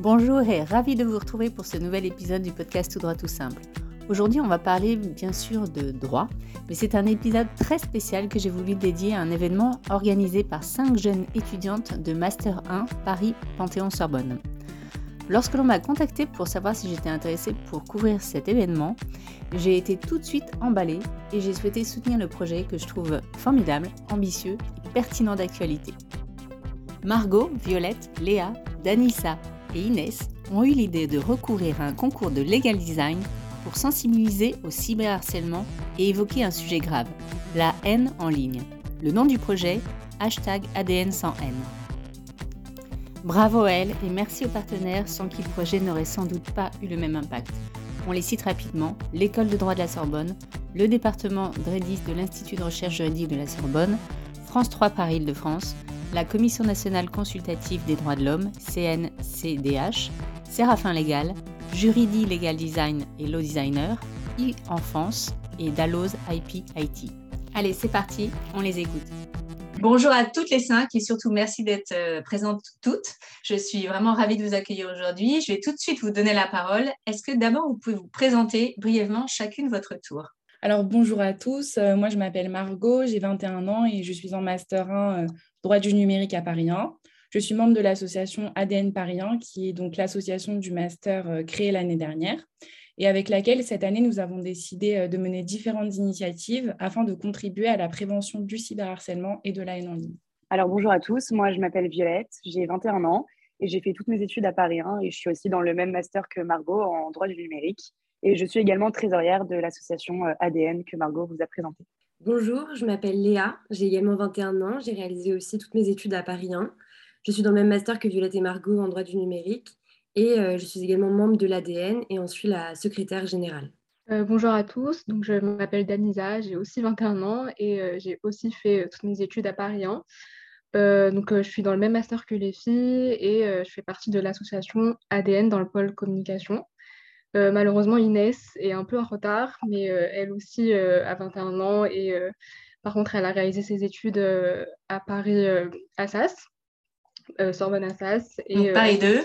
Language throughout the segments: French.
Bonjour et ravi de vous retrouver pour ce nouvel épisode du podcast Tout droit tout simple. Aujourd'hui, on va parler bien sûr de droit, mais c'est un épisode très spécial que j'ai voulu dédier à un événement organisé par cinq jeunes étudiantes de Master 1 Paris Panthéon-Sorbonne. Lorsque l'on m'a contacté pour savoir si j'étais intéressée pour couvrir cet événement, j'ai été tout de suite emballée et j'ai souhaité soutenir le projet que je trouve formidable, ambitieux et pertinent d'actualité. Margot, Violette, Léa, Danissa et Inès ont eu l'idée de recourir à un concours de legal design pour sensibiliser au cyberharcèlement et évoquer un sujet grave, la haine en ligne. Le nom du projet, hashtag ADN sans haine. Bravo à elle et merci aux partenaires sans qui le projet n'aurait sans doute pas eu le même impact. On les cite rapidement, l'école de droit de la Sorbonne, le département Dredis de l'Institut de recherche juridique de la Sorbonne, France 3 Paris de France, la Commission nationale consultative des droits de l'homme, CNCDH, Séraphin Légal, Juridi Legal Design et Law Designer, e-Enfance et Dalloz IP IT. Allez, c'est parti, on les écoute. Bonjour à toutes les cinq et surtout merci d'être euh, présentes toutes. Je suis vraiment ravie de vous accueillir aujourd'hui. Je vais tout de suite vous donner la parole. Est-ce que d'abord vous pouvez vous présenter brièvement chacune votre tour? Alors bonjour à tous, euh, moi je m'appelle Margot, j'ai 21 ans et je suis en master 1 droit du numérique à Paris 1. Je suis membre de l'association ADN Paris 1, qui est donc l'association du master euh, créée l'année dernière et avec laquelle cette année nous avons décidé euh, de mener différentes initiatives afin de contribuer à la prévention du cyberharcèlement et de la haine en ligne. Alors bonjour à tous, moi je m'appelle Violette, j'ai 21 ans et j'ai fait toutes mes études à Paris 1 et je suis aussi dans le même master que Margot en droit du numérique et je suis également trésorière de l'association euh, ADN que Margot vous a présentée. Bonjour, je m'appelle Léa, j'ai également 21 ans, j'ai réalisé aussi toutes mes études à Paris 1. Je suis dans le même master que Violette et Margot en droit du numérique et euh, je suis également membre de l'ADN et en suis la secrétaire générale. Euh, bonjour à tous, donc je m'appelle Danisa, j'ai aussi 21 ans et euh, j'ai aussi fait toutes mes études à Paris 1. donc je suis dans le même master que les filles et je fais partie de l'association ADN dans le pôle communication. Euh, malheureusement, Inès est un peu en retard, mais euh, elle aussi euh, a 21 ans et par contre, elle a réalisé ses études à Paris Assas, Sorbonne Assas. Et, Paris 2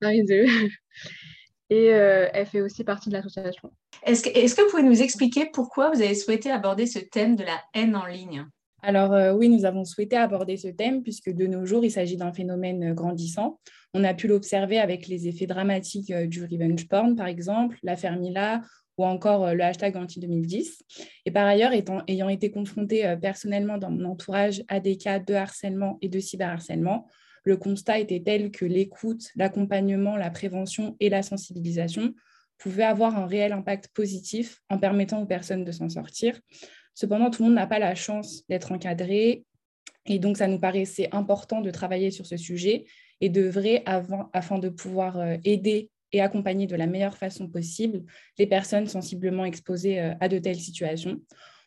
Paris 2. et elle fait aussi partie de l'association. Est-ce que, est que vous pouvez nous expliquer pourquoi vous avez souhaité aborder ce thème de la haine en ligne? Alors oui, nous avons souhaité aborder ce thème puisque de nos jours, il s'agit d'un phénomène grandissant. On a pu l'observer avec les effets dramatiques euh, du revenge porn, par exemple, l'affaire Mila ou encore euh, le hashtag anti-2010. Et par ailleurs, ayant été confrontée euh, personnellement dans mon entourage à des cas de harcèlement et de cyberharcèlement, le constat était tel que l'écoute, l'accompagnement, la prévention et la sensibilisation pouvaient avoir un réel impact positif en permettant aux personnes de s'en sortir. Cependant, tout le monde n'a pas la chance d'être encadré et donc ça nous paraissait important de travailler sur ce sujet et d'œuvrer afin de pouvoir euh, aider et accompagner de la meilleure façon possible les personnes sensiblement exposées euh, à de telles situations.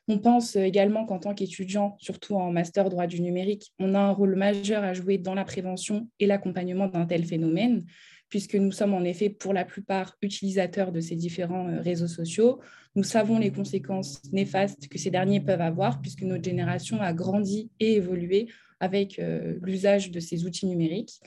On pense également qu'en tant qu'étudiant, surtout en master droit du numérique, on a un rôle majeur à jouer dans la prévention et l'accompagnement d'un tel phénomène, puisque nous sommes en effet pour la plupart utilisateurs de ces différents euh, réseaux sociaux. Nous savons les conséquences néfastes que ces derniers peuvent avoir, puisque notre génération a grandi et évolué avec euh, l'usage de ces outils numériques.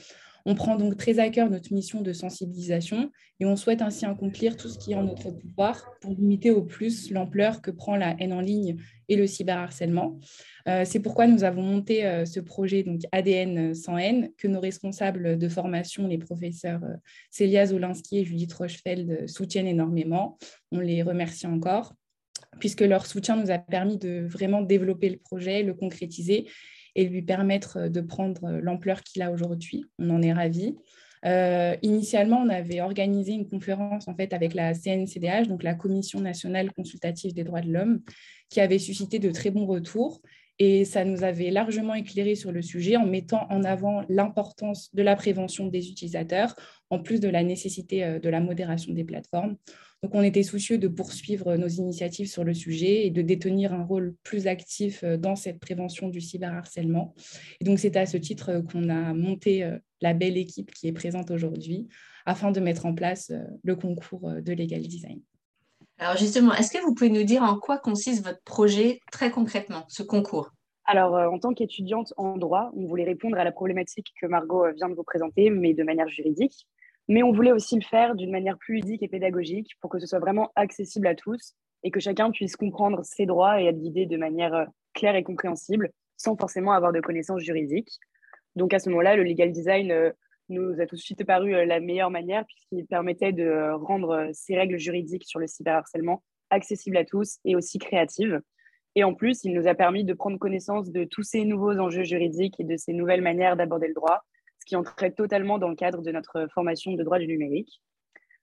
On prend donc très à cœur notre mission de sensibilisation et on souhaite ainsi accomplir tout ce qui est en notre pouvoir pour limiter au plus l'ampleur que prend la haine en ligne et le cyberharcèlement. Euh, c'est pourquoi nous avons monté euh, ce projet donc ADN sans haine que nos responsables de formation, les professeurs Célia Zolinski et Judith Rochefeld, soutiennent énormément. On les remercie encore puisque leur soutien nous a permis de vraiment développer le projet, le concrétiser et lui permettre euh, de prendre euh, l'ampleur qu'il a aujourd'hui. On en est ravis. Euh, initialement, on avait organisé une conférence en fait avec la CNCDH, donc la Commission nationale consultative des droits de l'homme, qui avait suscité de très bons retours. Et ça nous avait largement éclairé sur le sujet en mettant en avant l'importance de la prévention des utilisateurs, en plus de la nécessité de la modération des plateformes. Donc, on était soucieux de poursuivre nos initiatives sur le sujet et de détenir un rôle plus actif euh, dans cette prévention du cyberharcèlement. Et donc, c'est à ce titre euh, qu'on a monté euh, la belle équipe qui est présente aujourd'hui afin de mettre en place le concours de Legal Design. Alors justement, est-ce que vous pouvez nous dire en quoi consiste votre projet très concrètement, ce concours? Alors, en tant qu'étudiante en droit, on voulait répondre à la problématique que Margot vient de vous présenter, mais de manière juridique. Mais on voulait aussi le faire d'une manière plus ludique et pédagogique pour que ce soit vraiment accessible à tous et que chacun puisse comprendre ses droits et être guidé de manière euh, claire et compréhensible sans forcément avoir de connaissances juridiques. Donc à ce moment-là, le legal design euh, nous a tout de suite paru euh, la meilleure manière puisqu'il permettait de rendre ces règles juridiques sur le cyberharcèlement accessibles à tous et aussi créatives. Et en plus, il nous a permis de prendre connaissance de tous ces nouveaux enjeux juridiques et de ces nouvelles manières d'aborder le droit, qui entrait totalement dans le cadre de notre formation de droit du numérique.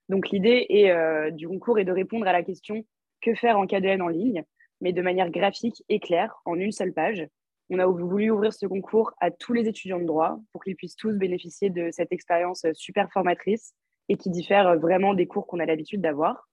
Donc l'idée euh, du concours est de répondre à la question que faire en cas en ligne, mais de manière graphique et claire, en une seule page. On a voulu ouvrir ce concours à tous les étudiants de droit pour qu'ils puissent tous bénéficier de cette expérience super formatrice et qui diffère vraiment des cours qu'on a l'habitude d'avoir.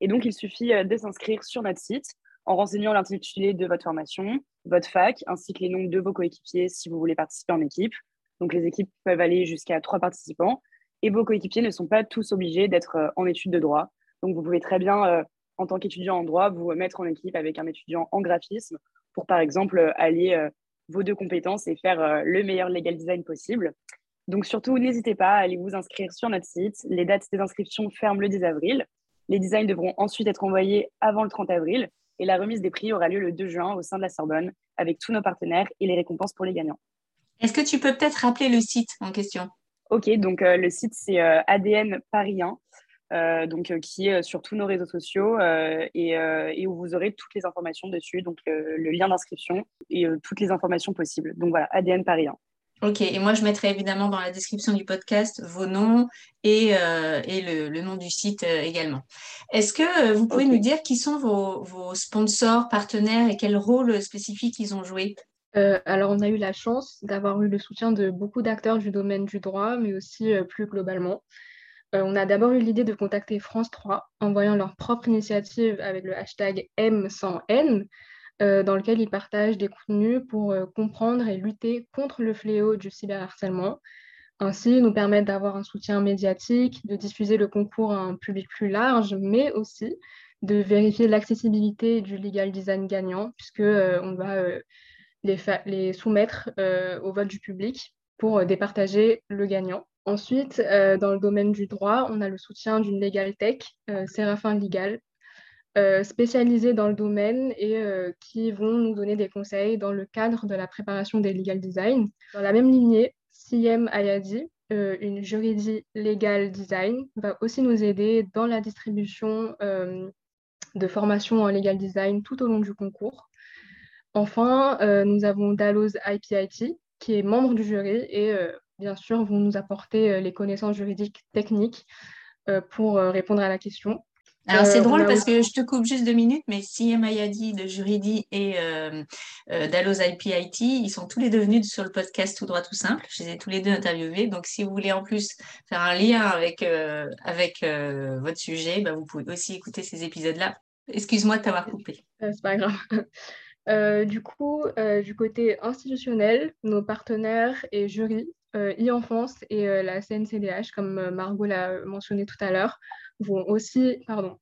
Et donc, il suffit euh, de s'inscrire sur notre site en renseignant l'intitulé de votre formation, votre fac, ainsi que les noms de vos coéquipiers si vous voulez participer en équipe. Donc les équipes peuvent aller jusqu'à trois participants et vos coéquipiers ne sont pas tous obligés d'être euh, en études de droit. Donc vous pouvez très bien, euh, en tant qu'étudiant en droit, vous mettre en équipe avec un étudiant en graphisme pour par exemple allier euh, vos deux compétences et faire le meilleur legal design possible. Donc surtout, n'hésitez pas à aller vous inscrire sur notre site. Les dates des inscriptions ferment le 10 avril. Les designs devront ensuite être envoyés avant le 30 avril et la remise des prix aura lieu le 2 juin au sein de la Sorbonne avec tous nos partenaires et les récompenses pour les gagnants. Est-ce que tu peux peut-être rappeler le site en question? Ok, donc euh, le site c'est euh, ADN Paris 1, euh, donc, qui est sur tous nos réseaux sociaux et, où vous aurez toutes les informations dessus, donc le lien d'inscription et toutes les informations possibles. Donc voilà, ADN Paris 1. Ok, et moi je mettrai évidemment dans la description du podcast vos noms et, euh, le, nom du site euh, également. Est-ce que euh, vous pouvez nous dire qui sont vos, sponsors, partenaires et quel rôle spécifique ils ont joué? Alors on a eu la chance d'avoir eu le soutien de beaucoup d'acteurs du domaine du droit, mais aussi plus globalement. on a d'abord eu l'idée de contacter France 3 en voyant leur propre initiative avec le hashtag M 100 N euh, dans lequel ils partagent des contenus pour euh, comprendre et lutter contre le fléau du cyberharcèlement. Ainsi, nous permettent d'avoir un soutien médiatique, de diffuser le concours à un public plus large, mais aussi de vérifier l'accessibilité du legal design gagnant, puisqu'on euh, va les, soumettre au vote du public pour départager le gagnant. Ensuite, dans le domaine du droit, on a le soutien d'une Legal Tech, Séraphin Legal, euh, spécialisés dans le domaine et euh, qui vont nous donner des conseils dans le cadre de la préparation des legal design. Dans la même lignée, CM Ayadi, euh, une juridique legal design, va aussi nous aider dans la distribution de formations en legal design tout au long du concours. Enfin, nous avons Dalloz IPIT, qui est membre du jury et bien sûr vont nous apporter les connaissances juridiques techniques pour répondre à la question. Alors, c'est euh, drôle parce que je te coupe juste deux minutes, mais Siem Ayadi de Juridi et euh, euh, Dalloz IPIT, ils sont tous les deux venus sur le podcast Tout droit, tout simple. Je les ai tous les deux interviewés. Donc, si vous voulez en plus faire un lien avec, avec votre sujet, bah, vous pouvez aussi écouter ces épisodes-là. Excuse-moi de t'avoir coupé. c'est pas grave. Du coup, du côté institutionnel, nos partenaires et jurys, e-enfance et la CNCDH, comme Margot l'a mentionné tout à l'heure, vont aussi, pardon,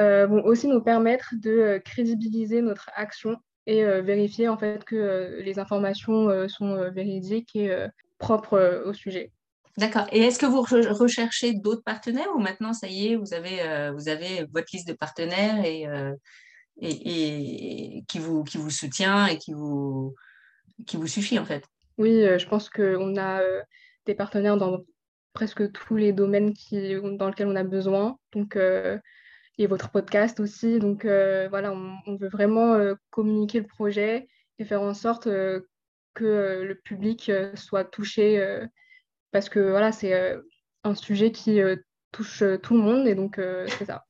euh, vont aussi nous permettre de euh, crédibiliser notre action et euh, vérifier en fait que les informations sont véridiques et propres au sujet. D'accord. Et est-ce que vous recherchez d'autres partenaires ou maintenant, ça y est, vous avez, vous avez votre liste de partenaires et, et, qui, vous, qui vous soutient et qui vous, qui vous suffit en fait Oui, je pense qu'on a des partenaires dans presque tous les domaines dans lesquels on a besoin. Donc, euh, et votre podcast aussi. Donc euh, voilà, on, veut vraiment euh, communiquer le projet et faire en sorte que le public soit touché parce que voilà, c'est un sujet qui touche tout le monde et donc c'est ça.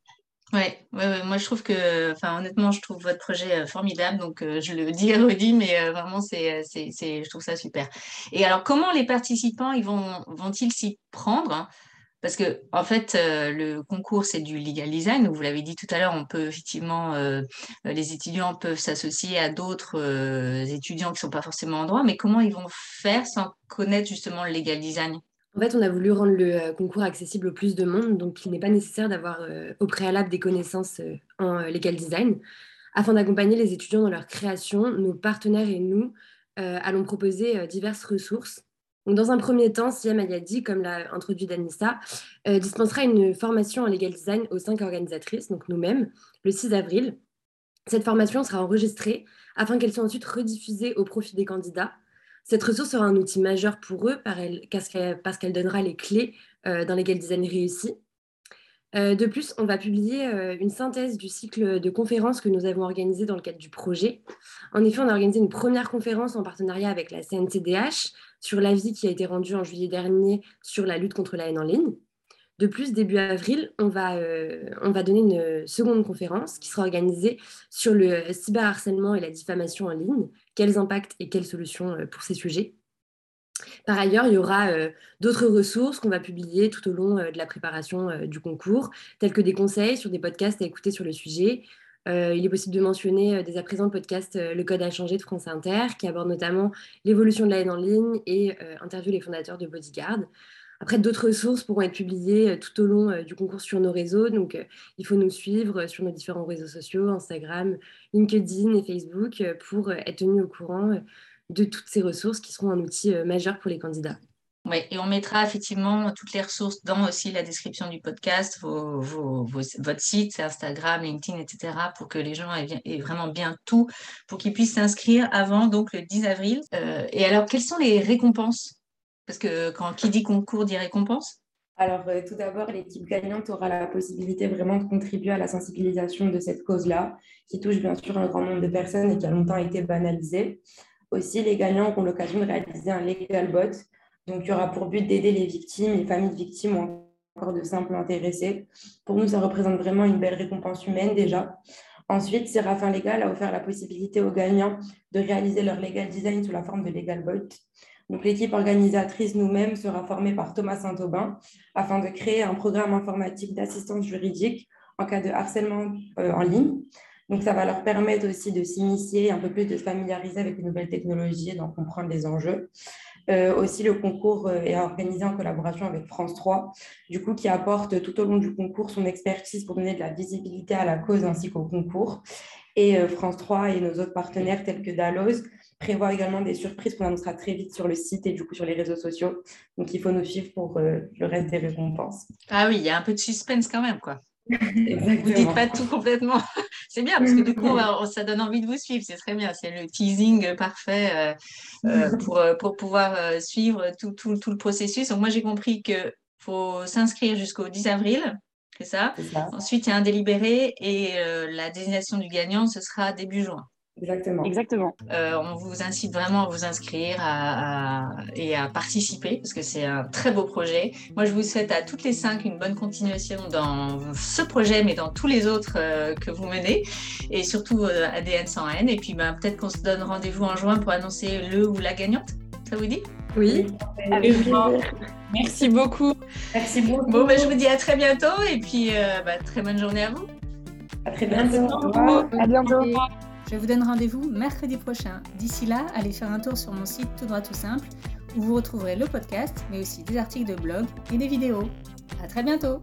Ouais, ouais, moi je trouve que, enfin honnêtement, je trouve votre projet euh, formidable, donc euh, je le dis et redis, mais euh, vraiment c'est, c'est, c'est, je trouve ça super. Et alors, comment les participants ils vont, vont-ils s'y prendre hein? Parce que en fait, le concours c'est du legal design. Vous l'avez dit tout à l'heure, on peut effectivement, les étudiants peuvent s'associer à d'autres étudiants qui ne sont pas forcément en droit, mais comment ils vont faire sans connaître justement le legal design? En fait, on a voulu rendre le euh, concours accessible au plus de monde, donc il n'est pas nécessaire d'avoir euh, au préalable des connaissances euh, en legal design. Afin d'accompagner les étudiants dans leur création, nos partenaires et nous allons proposer diverses ressources Donc, dans un premier temps, Siam Ayadi, comme l'a introduit Danissa, dispensera une formation en legal design aux cinq organisatrices, donc nous-mêmes, le 6 avril. Cette formation sera enregistrée afin qu'elle soit ensuite rediffusée au profit des candidats. Cette ressource sera un outil majeur pour eux parce qu'elle donnera les clés euh, d'un legal design réussi. Euh, de plus, on va publier euh, une synthèse du cycle de conférences que nous avons organisé dans le cadre du projet. En effet, on a organisé une première conférence en partenariat avec la CNCDH sur l'avis qui a été rendu en juillet dernier sur la lutte contre la haine en ligne. De plus, début avril, on va, euh, donner une seconde conférence qui sera organisée sur le cyberharcèlement et la diffamation en ligne, quels impacts et quelles solutions pour ces sujets? Par ailleurs, il y aura euh, d'autres ressources qu'on va publier tout au long euh, de la préparation euh, du concours, tels que des conseils sur des podcasts à écouter sur le sujet. il est possible de mentionner dès à présent le podcast Le Code a changé de France Inter, qui aborde notamment l'évolution de la haine en ligne et interviewe les fondateurs de Bodyguard. Après, d'autres ressources pourront être publiées tout au long du concours sur nos réseaux. Donc, il faut nous suivre sur nos différents réseaux sociaux, Instagram, LinkedIn et Facebook, pour être tenu au courant de toutes ces ressources qui seront un outil euh, majeur pour les candidats. Oui, et on mettra effectivement toutes les ressources dans aussi la description du podcast, votre site, Instagram, LinkedIn, etc., pour que les gens aient, vraiment bien tout, pour qu'ils puissent s'inscrire avant donc le 10 avril. Euh, et alors, quelles sont les récompenses Parce que quand qui dit concours dit récompense alors, euh, tout d'abord, l'équipe gagnante aura la possibilité vraiment de contribuer à la sensibilisation de cette cause-là, qui touche bien sûr un grand nombre de personnes et qui a longtemps été banalisée. Aussi, les gagnants auront l'occasion de réaliser un legal bot. Donc, il y aura pour but d'aider les victimes, les familles de victimes ou encore de simples intéressés. Pour nous, ça représente vraiment une belle récompense humaine déjà. Ensuite, Séraphin Légal a offert la possibilité aux gagnants de réaliser leur legal design sous la forme de legal bot. Donc, l'équipe organisatrice nous-mêmes sera formée par Thomas Saint-Aubin afin de créer un programme informatique d'assistance juridique en cas de harcèlement euh, en ligne. Donc, ça va leur permettre aussi de s'initier, un peu plus de se familiariser avec les nouvelles technologies et d'en comprendre les enjeux. Euh, aussi, le concours euh, est organisé en collaboration avec France 3, du coup, qui apporte tout au long du concours son expertise pour donner de la visibilité à la cause ainsi qu'au concours. Et France 3 et nos autres partenaires tels que Dalloz prévoient également des surprises qu'on annoncera très vite sur le site et du coup sur les réseaux sociaux. Donc, il faut nous suivre pour le reste des récompenses. Ah oui, il y a un peu de suspense quand même, quoi. Vous dites pas tout complètement. c'est bien parce que du coup, ça donne envie de vous suivre. C'est très bien. C'est le teasing parfait euh, euh, pour, euh, pour pouvoir suivre tout, tout, tout, le processus. Donc, moi, j'ai compris qu'il faut s'inscrire jusqu'au 10 avril. C'est ça. ça. Ensuite, il y a un délibéré et la désignation du gagnant, ce sera début juin. Exactement. Exactement. Euh, on vous incite vraiment à vous inscrire et à participer parce que c'est un très beau projet. Moi, je vous souhaite à toutes les cinq une bonne continuation dans ce projet, mais dans tous les autres euh, que vous menez et surtout euh, ADN sans haine. Et puis, ben, peut-être qu'on se donne rendez-vous en juin pour annoncer le ou la gagnante. Ça vous dit? Oui. Merci beaucoup. Merci beaucoup. Bon, ben, je vous dis à très bientôt et puis ben, très bonne journée à vous. À très bientôt. À bientôt. Je vous donne rendez-vous mercredi prochain. D'ici là, allez faire un tour sur mon site Tout droit tout simple où vous retrouverez le podcast, mais aussi des articles de blog et des vidéos. À très bientôt!